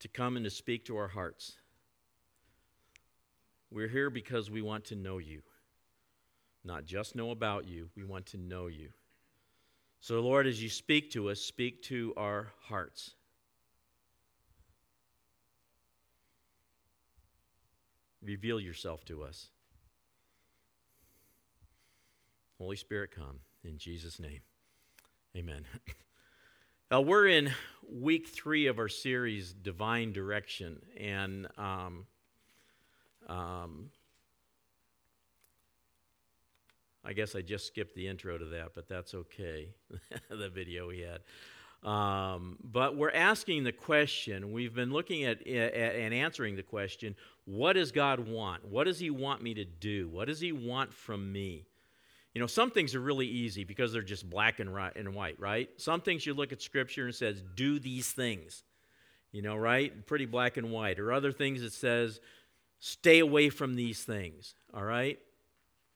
to come and to speak to our hearts. We're here because we want to know you. Not just know about you, we want to know you. So, Lord, as you speak to us, speak to our hearts. Reveal yourself to us. Holy Spirit, come in Jesus' name. Amen. Now, we're in week three of our series, Divine Direction. And um, um, I guess I just skipped the intro to that, but that's okay. the video we had. Um, but we're asking the question, we've been looking at, at, and answering the question what does God want? What does He want me to do? What does He want from me? You know, some things are really easy because they're just black and, and white, right? Some things you look at Scripture and says, do these things, you know, right? Pretty black and white. Or other things it says, stay away from these things, all right?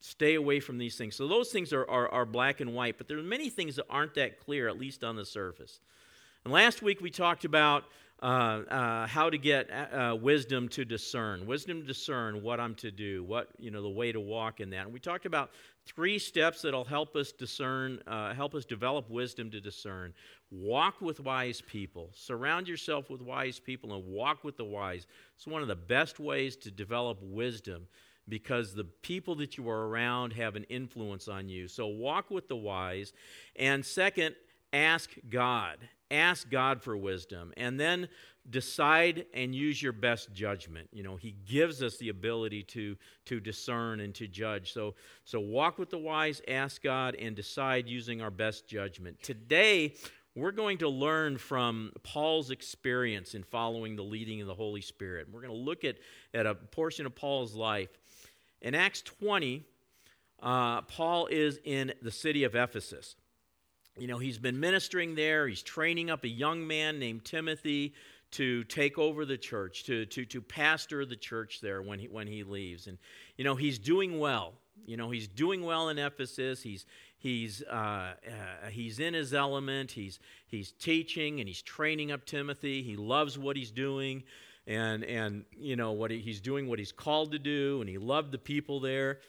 Stay away from these things. So those things are, are, are black and white, but there are many things that aren't that clear, at least on the surface. And last week we talked about uh, uh, how to get uh, uh, wisdom to discern, wisdom to discern what I'm to do, what you know, the way to walk in that. And we talked about three steps that'll help us discern, uh, help us develop wisdom to discern. Walk with wise people. Surround yourself with wise people and walk with the wise. It's one of the best ways to develop wisdom because the people that you are around have an influence on you. So walk with the wise. And second, ask God ask God for wisdom, and then decide and use your best judgment. You know, He gives us the ability to, to discern and to judge. So, so walk with the wise, ask God, and decide using our best judgment. Today, we're going to learn from Paul's experience in following the leading of the Holy Spirit. We're going to look at, at a portion of Paul's life. In Acts 20, uh, Paul is in the city of Ephesus you know, he's been ministering there. He's training up a young man named Timothy to take over the church, to, to, to pastor the church there when he, when he leaves. And, you know, he's doing well. You know, he's doing well in Ephesus. He's, he's, uh, uh, he's in his element. He's, he's teaching and he's training up Timothy. He loves what he's doing and, and you know, what he, he's doing what he's called to do, and he loved the people there.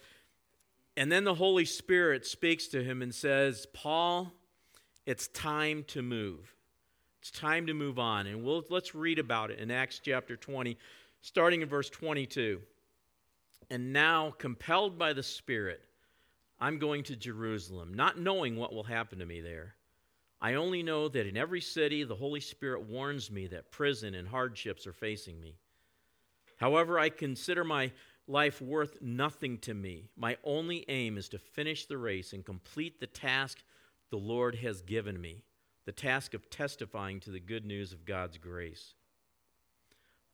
And then the Holy Spirit speaks to him and says, Paul, it's time to move. It's time to move on. And we'll, let's read about it in Acts chapter 20, starting in verse 22. And now, compelled by the Spirit, I'm going to Jerusalem, not knowing what will happen to me there. I only know that in every city the Holy Spirit warns me that prison and hardships are facing me. However, I consider my life worth nothing to me. My only aim is to finish the race and complete the task the Lord has given me the task of testifying to the good news of God's grace.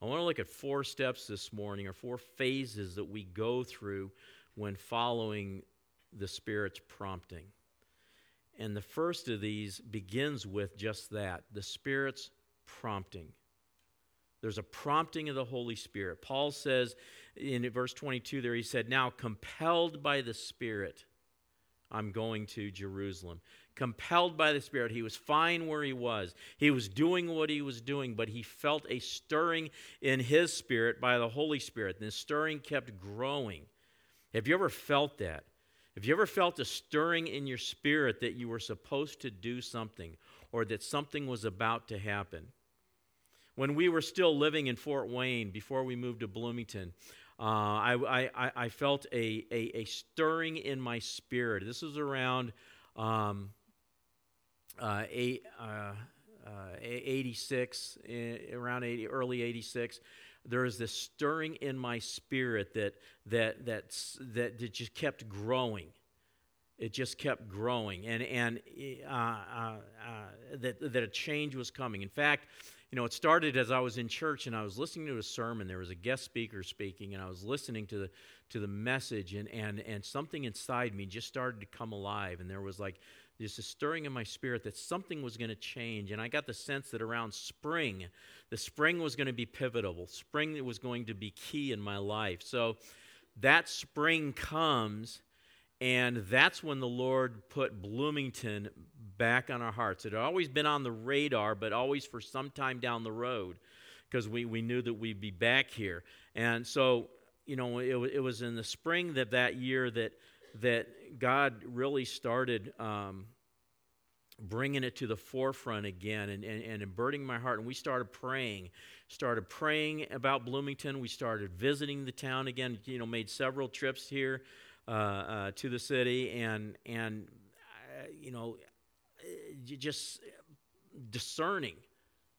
I want to look at four steps this morning, or four phases that we go through when following the Spirit's prompting. And the first of these begins with just that the Spirit's prompting. There's a prompting of the Holy Spirit. Paul says in verse 22 there, he said, Now compelled by the Spirit, I'm going to Jerusalem compelled by the Spirit. He was fine where he was. He was doing what he was doing, but he felt a stirring in his spirit by the Holy Spirit. And the stirring kept growing. Have you ever felt that? Have you ever felt a stirring in your spirit that you were supposed to do something or that something was about to happen? When we were still living in Fort Wayne before we moved to Bloomington, uh, I, I, I, felt a, a, a, stirring in my spirit. This was around um, uh, eight, uh, uh 86, eh, around 80, early 86, there was this stirring in my spirit that, that, that, that, that just kept growing. It just kept growing, and, and uh, uh, that, that a change was coming. In fact, you know, it started as I was in church and I was listening to a sermon. There was a guest speaker speaking, and I was listening to the to the message, and and and something inside me just started to come alive, and there was like just a stirring in my spirit that something was going to change. And I got the sense that around spring, the spring was going to be pivotal. Spring was going to be key in my life. So that spring comes, and that's when the Lord put Bloomington back on our hearts. It had always been on the radar, but always for some time down the road. because we, we knew that we'd be back here. And so, you know, it, it was in the spring that that year that, that God really started um, bringing it to the forefront again and, and, and burdening my heart. And we started praying, started praying about Bloomington. We started visiting the town again, you know, made several trips here uh, uh, to the city. And, and uh, you know, just discerning,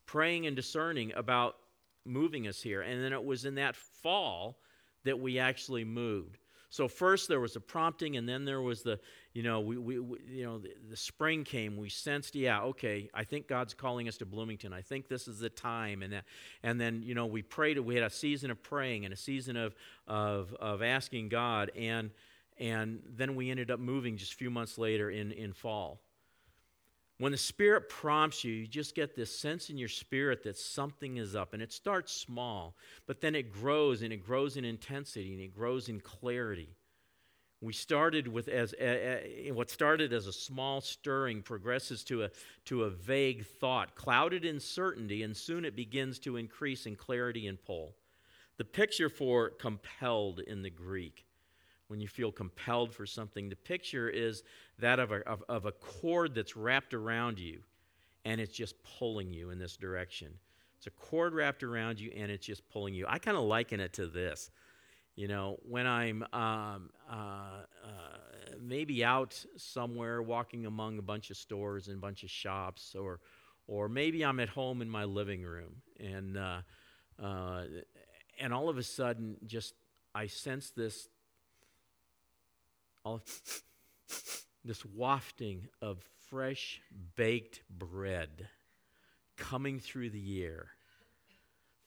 praying and discerning about moving us here. And then it was in that fall that we actually moved. So first there was a prompting, and then there was the, you know, we, we, we you know, the, the, spring came. We sensed, yeah, okay, I think God's calling us to Bloomington. I think this is the time, and that, and then you know, we prayed. We had a season of praying and a season of of of asking God, and and then we ended up moving just a few months later in in fall. When the Spirit prompts you, you just get this sense in your spirit that something is up. And it starts small, but then it grows and it grows in intensity and it grows in clarity. We started with as what started as a small stirring progresses to a to a vague thought, clouded in certainty, and soon it begins to increase in clarity and pull. The picture for compelled in the Greek when you feel compelled for something. The picture is that of a, of, of a cord that's wrapped around you and it's just pulling you in this direction. It's a cord wrapped around you and it's just pulling you. I kind of liken it to this. You know, when I'm um, uh, uh, maybe out somewhere walking among a bunch of stores and a bunch of shops, or, or maybe I'm at home in my living room, and uh, uh and all of a sudden, just I sense this all this wafting of fresh baked bread coming through the air.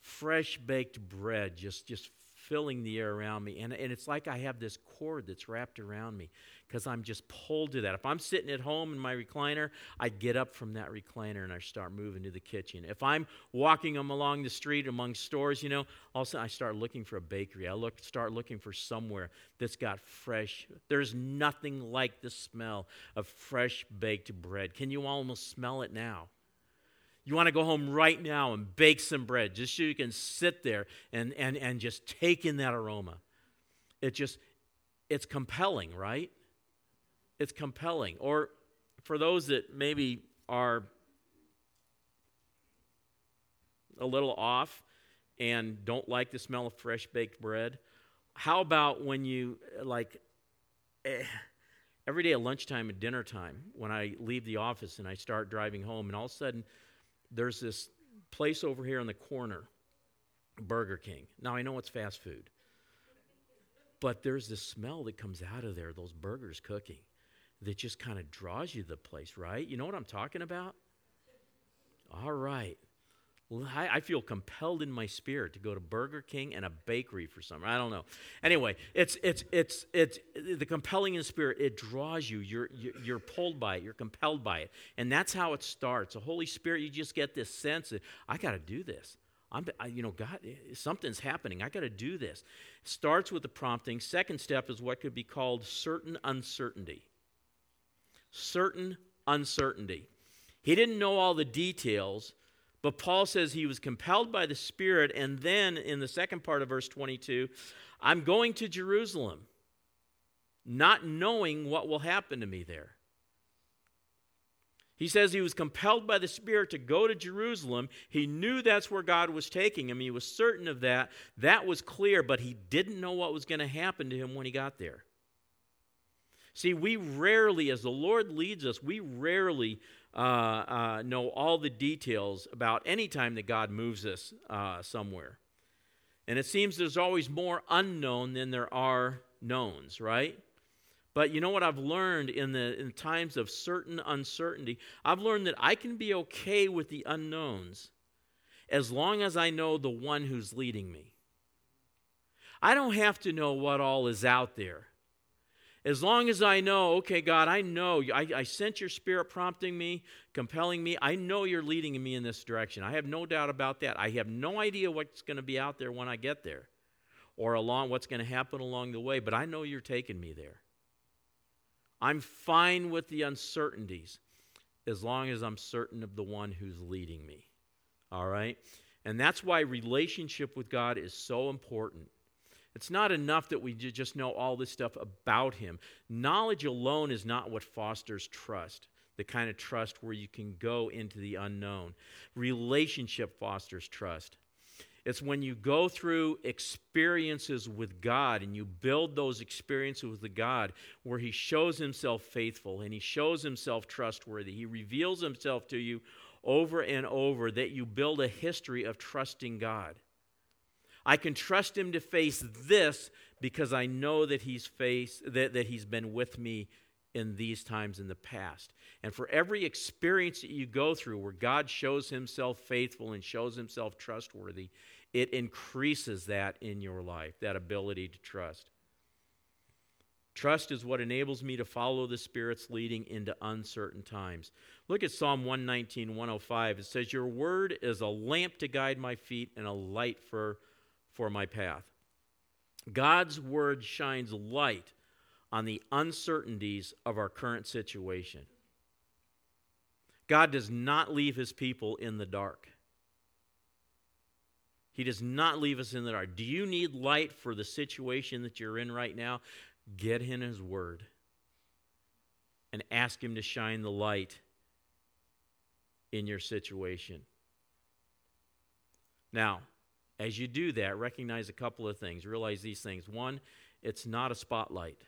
Fresh baked bread just, just filling the air around me. And, and it's like I have this cord that's wrapped around me because I'm just pulled to that. If I'm sitting at home in my recliner, I get up from that recliner and I start moving to the kitchen. If I'm walking along the street among stores, you know, all of a sudden I start looking for a bakery. I look, start looking for somewhere that's got fresh. There's nothing like the smell of fresh baked bread. Can you almost smell it now? You want to go home right now and bake some bread just so you can sit there and, and, and just take in that aroma. It just, it's compelling, right? It's compelling. Or for those that maybe are a little off and don't like the smell of fresh baked bread, how about when you, like, eh, every day at lunchtime and dinner time, when I leave the office and I start driving home, and all of a sudden, there's this place over here in the corner, Burger King. Now, I know it's fast food, but there's this smell that comes out of there, those burgers cooking, that just kind of draws you to the place, right? You know what I'm talking about? All right. I, feel compelled in my spirit to go to Burger King and a bakery for some. I don't know. Anyway, it's it's it's it's the compelling in spirit. It draws you. You're you're pulled by it. You're compelled by it, and that's how it starts. The Holy Spirit. You just get this sense that I got to do this. I'm, I, you know, God, something's happening. I got to do this. Starts with the prompting. Second step is what could be called certain uncertainty. Certain uncertainty. He didn't know all the details but Paul says he was compelled by the Spirit. And then in the second part of verse 22, I'm going to Jerusalem, not knowing what will happen to me there. He says he was compelled by the Spirit to go to Jerusalem. He knew that's where God was taking him. He was certain of that. That was clear, but he didn't know what was going to happen to him when he got there. See, we rarely, as the Lord leads us, we rarely uh, uh, know all the details about any time that God moves us uh, somewhere. And it seems there's always more unknown than there are knowns, right? But you know what I've learned in the in times of certain uncertainty? I've learned that I can be okay with the unknowns as long as I know the one who's leading me. I don't have to know what all is out there. As long as I know, okay, God, I know, I, I sent your spirit prompting me, compelling me. I know you're leading me in this direction. I have no doubt about that. I have no idea what's going to be out there when I get there or along what's going to happen along the way, but I know you're taking me there. I'm fine with the uncertainties as long as I'm certain of the one who's leading me. All right? And that's why relationship with God is so important. It's not enough that we just know all this stuff about Him. Knowledge alone is not what fosters trust, the kind of trust where you can go into the unknown. Relationship fosters trust. It's when you go through experiences with God and you build those experiences with the God where He shows Himself faithful and He shows Himself trustworthy. He reveals Himself to you over and over that you build a history of trusting God. I can trust Him to face this because I know that He's faced, that, that He's been with me in these times in the past. And for every experience that you go through where God shows himself faithful and shows himself trustworthy, it increases that in your life, that ability to trust. Trust is what enables me to follow the Spirit's leading into uncertain times. Look at Psalm 119, 105. It says, Your word is a lamp to guide my feet and a light for, for my path. God's word shines light on the uncertainties of our current situation. God does not leave his people in the dark. He does not leave us in the dark. Do you need light for the situation that you're in right now? Get in his word and ask him to shine the light in your situation. Now, as you do that, recognize a couple of things. Realize these things. One, it's not a spotlight.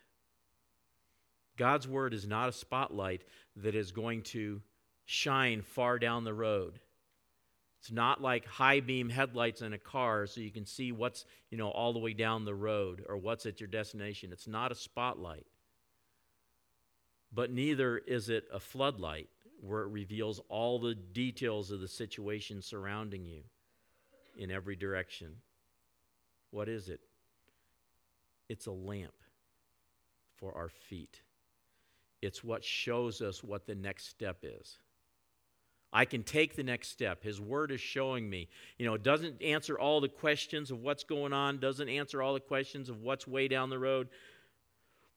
God's word is not a spotlight that is going to shine far down the road. It's not like high beam headlights in a car so you can see what's, you know, all the way down the road or what's at your destination. It's not a spotlight. But neither is it a floodlight where it reveals all the details of the situation surrounding you in every direction. What is it? It's a lamp for our feet. It's what shows us what the next step is. I can take the next step. His word is showing me. You know, it doesn't answer all the questions of what's going on, doesn't answer all the questions of what's way down the road,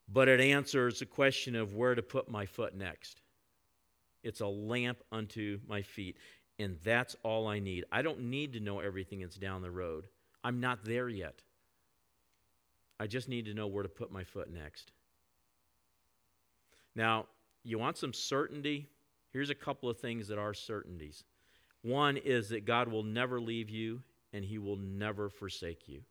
but it answers the question of where to put my foot next. It's a lamp unto my feet, and that's all I need. I don't need to know everything that's down the road. I'm not there yet. I just need to know where to put my foot next. Now, you want some certainty? Here's a couple of things that are certainties. One is that God will never leave you and he will never forsake you.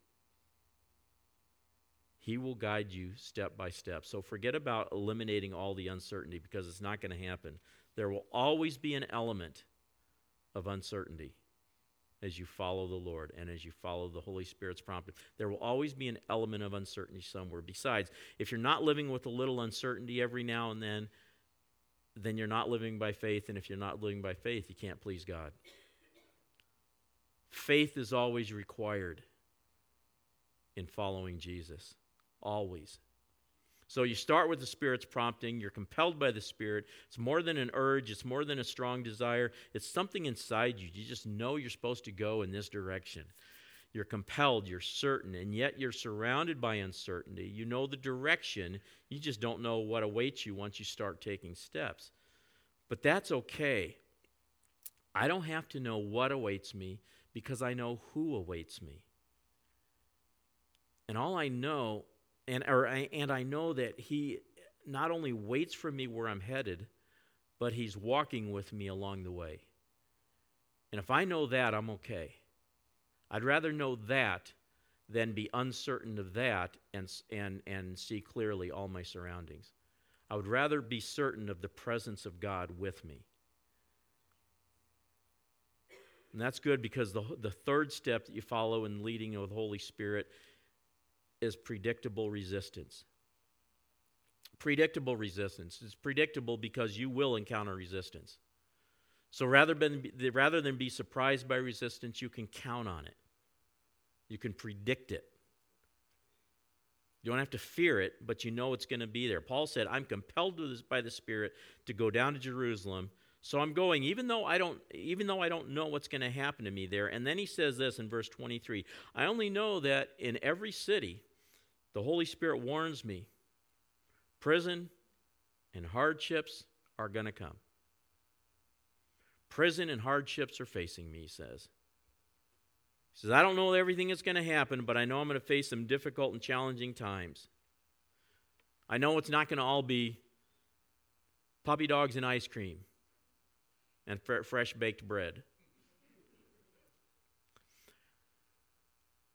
He will guide you step by step. So forget about eliminating all the uncertainty because it's not going to happen. There will always be an element of uncertainty as you follow the Lord and as you follow the Holy Spirit's prompting. There will always be an element of uncertainty somewhere. Besides, if you're not living with a little uncertainty every now and then, then you're not living by faith. And if you're not living by faith, you can't please God. Faith is always required in following Jesus. Always. So you start with the Spirit's prompting. You're compelled by the Spirit. It's more than an urge, it's more than a strong desire. It's something inside you. You just know you're supposed to go in this direction. You're compelled, you're certain, and yet you're surrounded by uncertainty. You know the direction, you just don't know what awaits you once you start taking steps. But that's okay. I don't have to know what awaits me because I know who awaits me. And all I know and, or, and I know that He not only waits for me where I'm headed, but He's walking with me along the way. And if I know that, I'm okay. I'd rather know that than be uncertain of that and, and, and see clearly all my surroundings. I would rather be certain of the presence of God with me. And that's good because the, the third step that you follow in leading with the Holy Spirit is predictable resistance. Predictable resistance. It's predictable because you will encounter resistance. So rather than, rather than be surprised by resistance, you can count on it. You can predict it. You don't have to fear it, but you know it's going to be there. Paul said, I'm compelled by the Spirit to go down to Jerusalem. So I'm going, even though I don't, even though I don't know what's going to happen to me there. And then he says this in verse 23 I only know that in every city the Holy Spirit warns me prison and hardships are going to come. Prison and hardships are facing me, he says. He says, I don't know everything that's going to happen, but I know I'm going to face some difficult and challenging times. I know it's not going to all be puppy dogs and ice cream and fresh baked bread.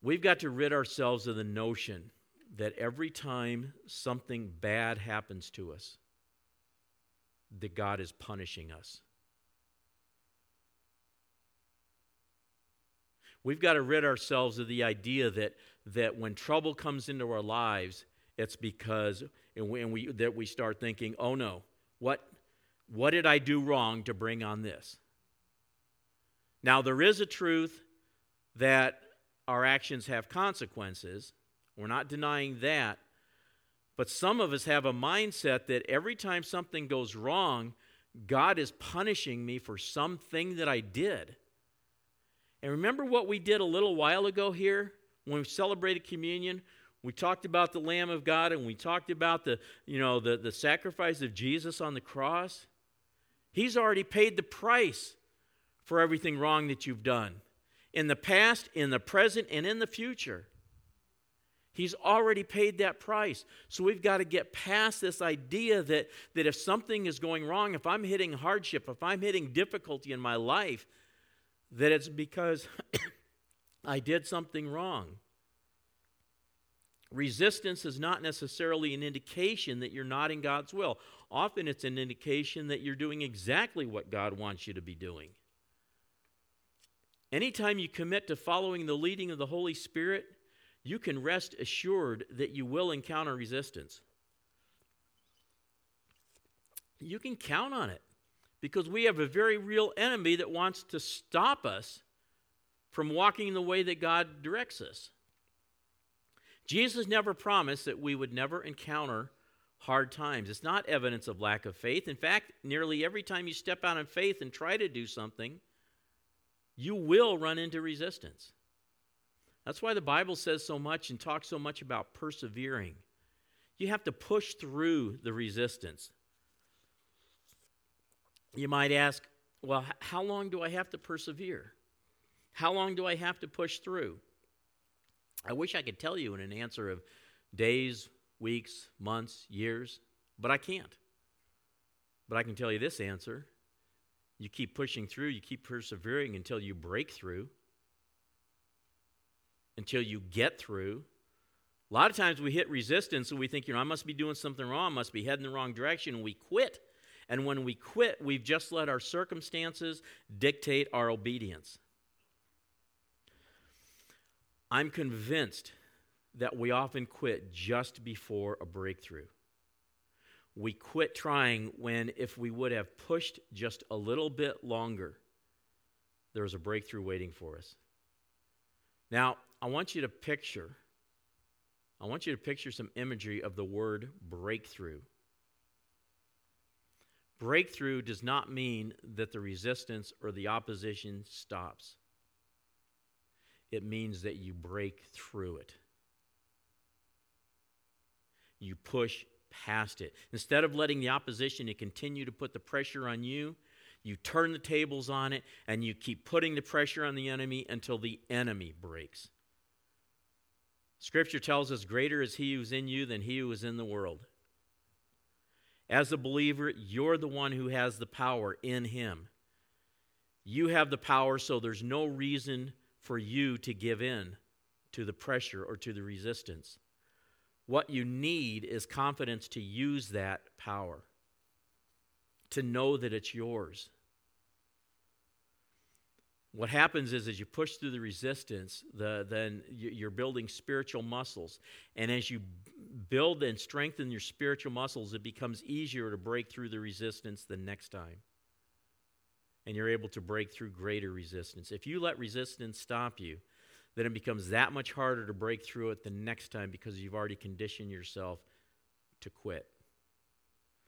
We've got to rid ourselves of the notion that every time something bad happens to us, that God is punishing us. We've got to rid ourselves of the idea that, that when trouble comes into our lives, it's because and we, and we, that we start thinking, oh no, what, what did I do wrong to bring on this? Now, there is a truth that our actions have consequences. We're not denying that. But some of us have a mindset that every time something goes wrong, God is punishing me for something that I did. And remember what we did a little while ago here when we celebrated communion? We talked about the Lamb of God and we talked about the, you know, the, the sacrifice of Jesus on the cross. He's already paid the price for everything wrong that you've done in the past, in the present, and in the future. He's already paid that price. So we've got to get past this idea that, that if something is going wrong, if I'm hitting hardship, if I'm hitting difficulty in my life, that it's because I did something wrong. Resistance is not necessarily an indication that you're not in God's will. Often it's an indication that you're doing exactly what God wants you to be doing. Anytime you commit to following the leading of the Holy Spirit, you can rest assured that you will encounter resistance. You can count on it because we have a very real enemy that wants to stop us from walking the way that God directs us. Jesus never promised that we would never encounter hard times. It's not evidence of lack of faith. In fact, nearly every time you step out in faith and try to do something, you will run into resistance. That's why the Bible says so much and talks so much about persevering. You have to push through the resistance. You might ask, well, how long do I have to persevere? How long do I have to push through? I wish I could tell you in an answer of days, weeks, months, years, but I can't. But I can tell you this answer you keep pushing through, you keep persevering until you break through, until you get through. A lot of times we hit resistance and we think, you know, I must be doing something wrong, must be heading the wrong direction, and we quit. And when we quit, we've just let our circumstances dictate our obedience. I'm convinced that we often quit just before a breakthrough. We quit trying when, if we would have pushed just a little bit longer, there was a breakthrough waiting for us. Now, I want you to picture, I want you to picture some imagery of the word breakthrough. Breakthrough does not mean that the resistance or the opposition stops it means that you break through it. You push past it. Instead of letting the opposition to continue to put the pressure on you, you turn the tables on it and you keep putting the pressure on the enemy until the enemy breaks. Scripture tells us, Greater is he who's in you than he who is in the world. As a believer, you're the one who has the power in him. You have the power, so there's no reason for you to give in to the pressure or to the resistance. What you need is confidence to use that power, to know that it's yours. What happens is, as you push through the resistance, the, then you're building spiritual muscles. And as you build and strengthen your spiritual muscles, it becomes easier to break through the resistance the next time and you're able to break through greater resistance. If you let resistance stop you, then it becomes that much harder to break through it the next time because you've already conditioned yourself to quit.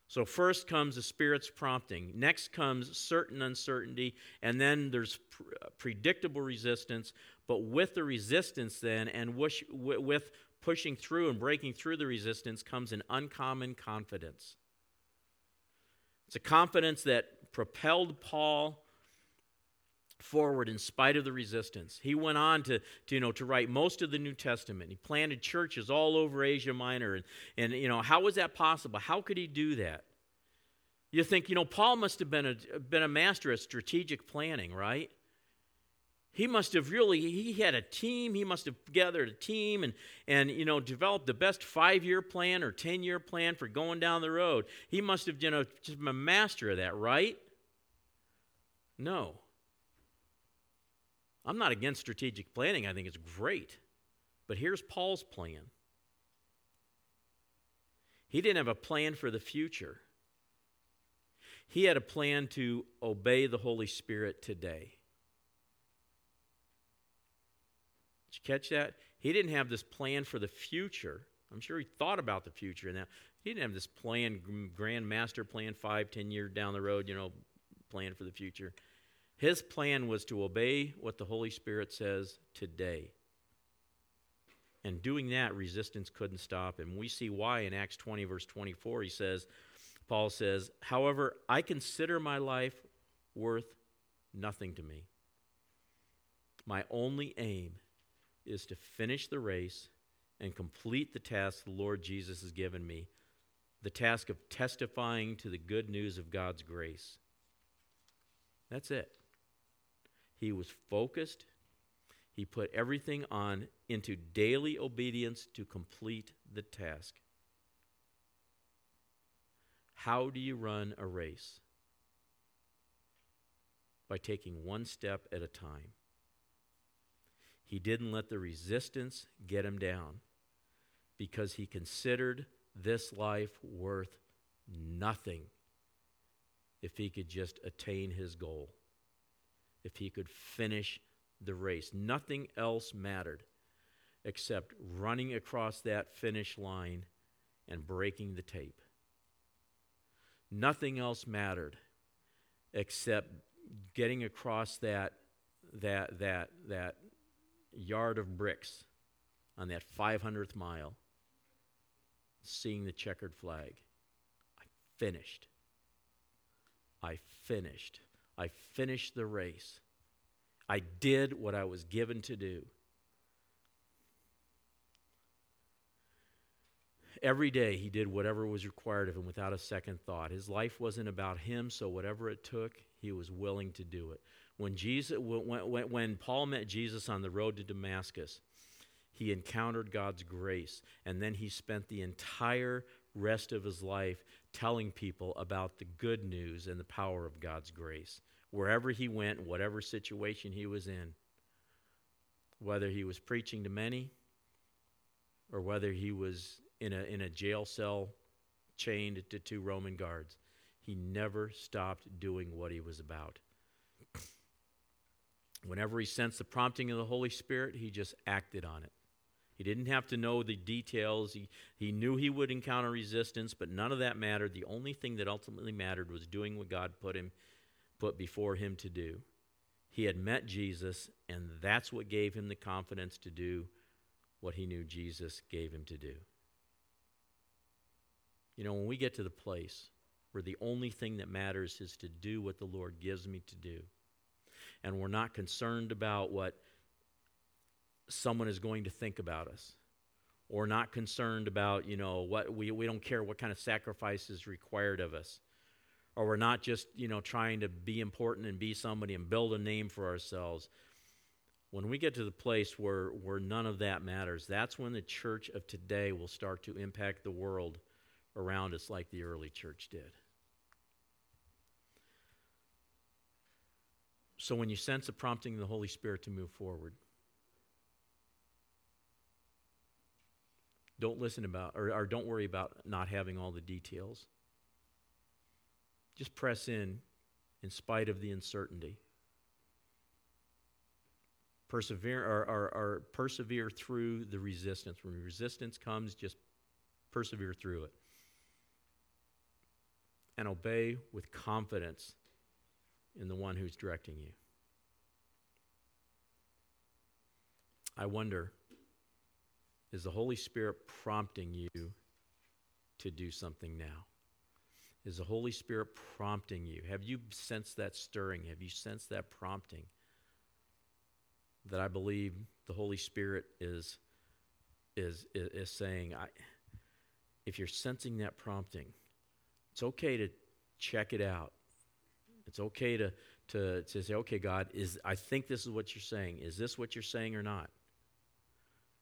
So, first comes the Spirit's prompting. Next comes certain uncertainty. And then there's uh, predictable resistance. But with the resistance, then, and wish, w- with pushing through and breaking through the resistance, comes an uncommon confidence. It's a confidence that propelled Paul forward in spite of the resistance. He went on to, to, you know, to write most of the New Testament. He planted churches all over Asia Minor. And, and, you know, how was that possible? How could he do that? You think, you know, Paul must have been a, been a master at strategic planning, right? He must have really, he had a team. He must have gathered a team and, and you know, developed the best five year plan or 10 year plan for going down the road. He must have, you know, just been a master of that, right? No. I'm not against strategic planning, I think it's great. But here's Paul's plan he didn't have a plan for the future, he had a plan to obey the Holy Spirit today. Did you catch that? He didn't have this plan for the future. I'm sure he thought about the future now. He didn't have this plan, grand master plan, five, ten years down the road, you know, plan for the future. His plan was to obey what the Holy Spirit says today. And doing that, resistance couldn't stop him. We see why in Acts 20, verse 24. He says, Paul says, However, I consider my life worth nothing to me. My only aim is to finish the race and complete the task the Lord Jesus has given me the task of testifying to the good news of God's grace. That's it. He was focused. He put everything on into daily obedience to complete the task. How do you run a race? By taking one step at a time. He didn't let the resistance get him down because he considered this life worth nothing if he could just attain his goal, if he could finish the race. Nothing else mattered except running across that finish line and breaking the tape. Nothing else mattered except getting across that that that that yard of bricks on that 500th mile, seeing the checkered flag. I finished. I finished. I finished the race. I did what I was given to do. Every day he did whatever was required of him without a second thought. His life wasn't about him, so whatever it took, he was willing to do it. When, Jesus, when, when, when Paul met Jesus on the road to Damascus, he encountered God's grace, and then he spent the entire rest of his life telling people about the good news and the power of God's grace. Wherever he went, whatever situation he was in, whether he was preaching to many or whether he was in a, in a jail cell chained to two Roman guards, he never stopped doing what he was about. Whenever he sensed the prompting of the Holy Spirit, he just acted on it. He didn't have to know the details. He, he knew he would encounter resistance, but none of that mattered. The only thing that ultimately mattered was doing what God put him put before him to do. He had met Jesus, and that's what gave him the confidence to do what he knew Jesus gave him to do. You know, when we get to the place where the only thing that matters is to do what the Lord gives me to do, and we're not concerned about what someone is going to think about us or not concerned about you know what we, we don't care what kind of sacrifice is required of us. Or we're not just you know trying to be important and be somebody and build a name for ourselves. When we get to the place where where none of that matters that's when the church of today will start to impact the world around us like the early church did. So when you sense a prompting of the Holy Spirit to move forward, don't listen about or, or don't worry about not having all the details. Just press in in spite of the uncertainty. Persevere or, or, or persevere through the resistance. When resistance comes, just persevere through it. And obey with confidence in the one who's directing you. I wonder is the Holy Spirit prompting you to do something now? Is the Holy Spirit prompting you? Have you sensed that stirring? Have you sensed that prompting that I believe the Holy Spirit is is is, is saying I if you're sensing that prompting, it's okay to check it out. It's okay to to, to say, okay, God, is I think this is what you're saying. Is this what you're saying or not?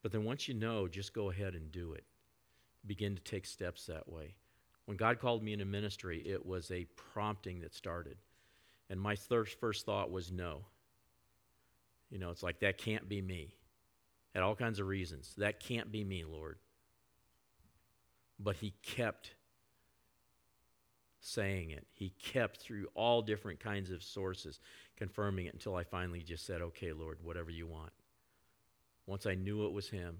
But then once you know, just go ahead and do it. Begin to take steps that way. When God called me into ministry, it was a prompting that started. And my first thought was no. You know, it's like, that can't be me. Had all kinds of reasons. That can't be me, Lord. But He kept saying it. He kept through all different kinds of sources confirming it until I finally just said, okay, Lord, whatever you want. Once I knew it was Him,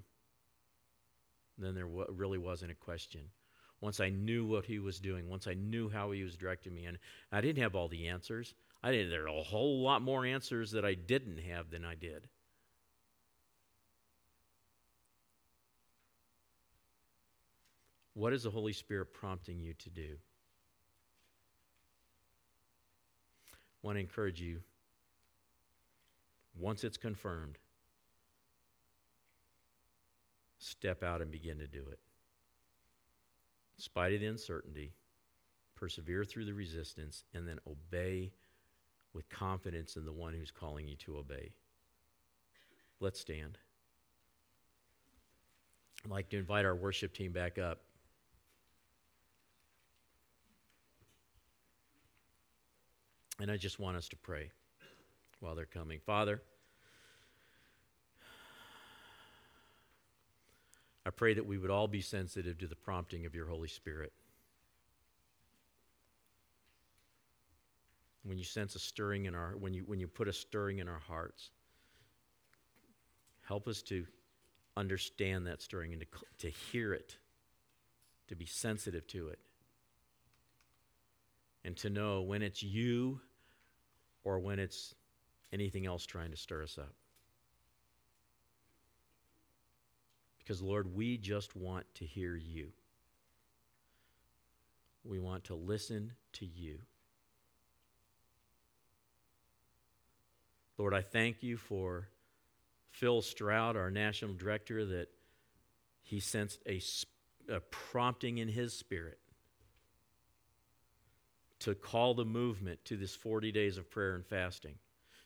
then there w- really wasn't a question. Once I knew what He was doing, once I knew how He was directing me, and I didn't have all the answers. I didn't, there are a whole lot more answers that I didn't have than I did. What is the Holy Spirit prompting you to do? I want to encourage you, once it's confirmed, step out and begin to do it. In spite of the uncertainty, persevere through the resistance, and then obey with confidence in the one who's calling you to obey. Let's stand. I'd like to invite our worship team back up. And I just want us to pray while they're coming. Father, I pray that we would all be sensitive to the prompting of your Holy Spirit. When you sense a stirring in our when you when you put a stirring in our hearts, help us to understand that stirring and to, to hear it, to be sensitive to it, and to know when it's you or when it's anything else trying to stir us up. Because, Lord, we just want to hear you. We want to listen to you. Lord, I thank you for Phil Stroud, our national director, that he sensed a, a prompting in his spirit to call the movement to this 40 days of prayer and fasting,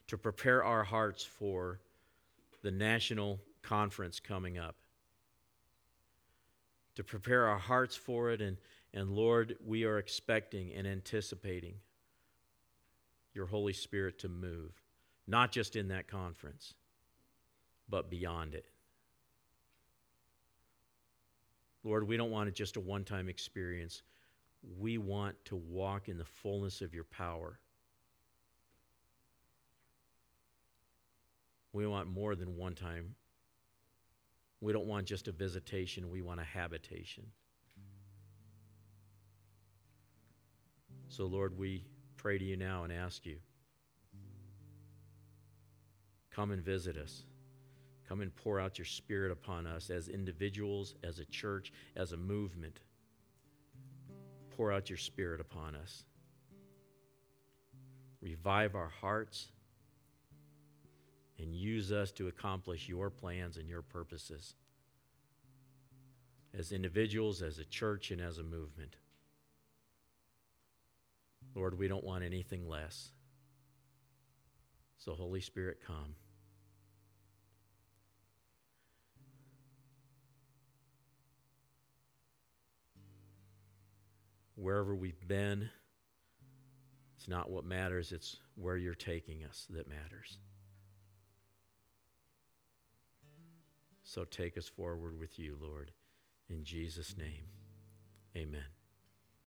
to prepare our hearts for the national conference coming up, to prepare our hearts for it. And, and Lord, we are expecting and anticipating your Holy Spirit to move, not just in that conference, but beyond it. Lord, we don't want it just a one time experience we want to walk in the fullness of your power. We want more than one time. We don't want just a visitation, we want a habitation. So, Lord, we pray to you now and ask you come and visit us. Come and pour out your spirit upon us as individuals, as a church, as a movement pour out your Spirit upon us. Revive our hearts and use us to accomplish your plans and your purposes as individuals, as a church, and as a movement. Lord, we don't want anything less. So, Holy Spirit, come. wherever we've been, it's not what matters, it's where you're taking us that matters. So take us forward with you, Lord. In Jesus' name, amen.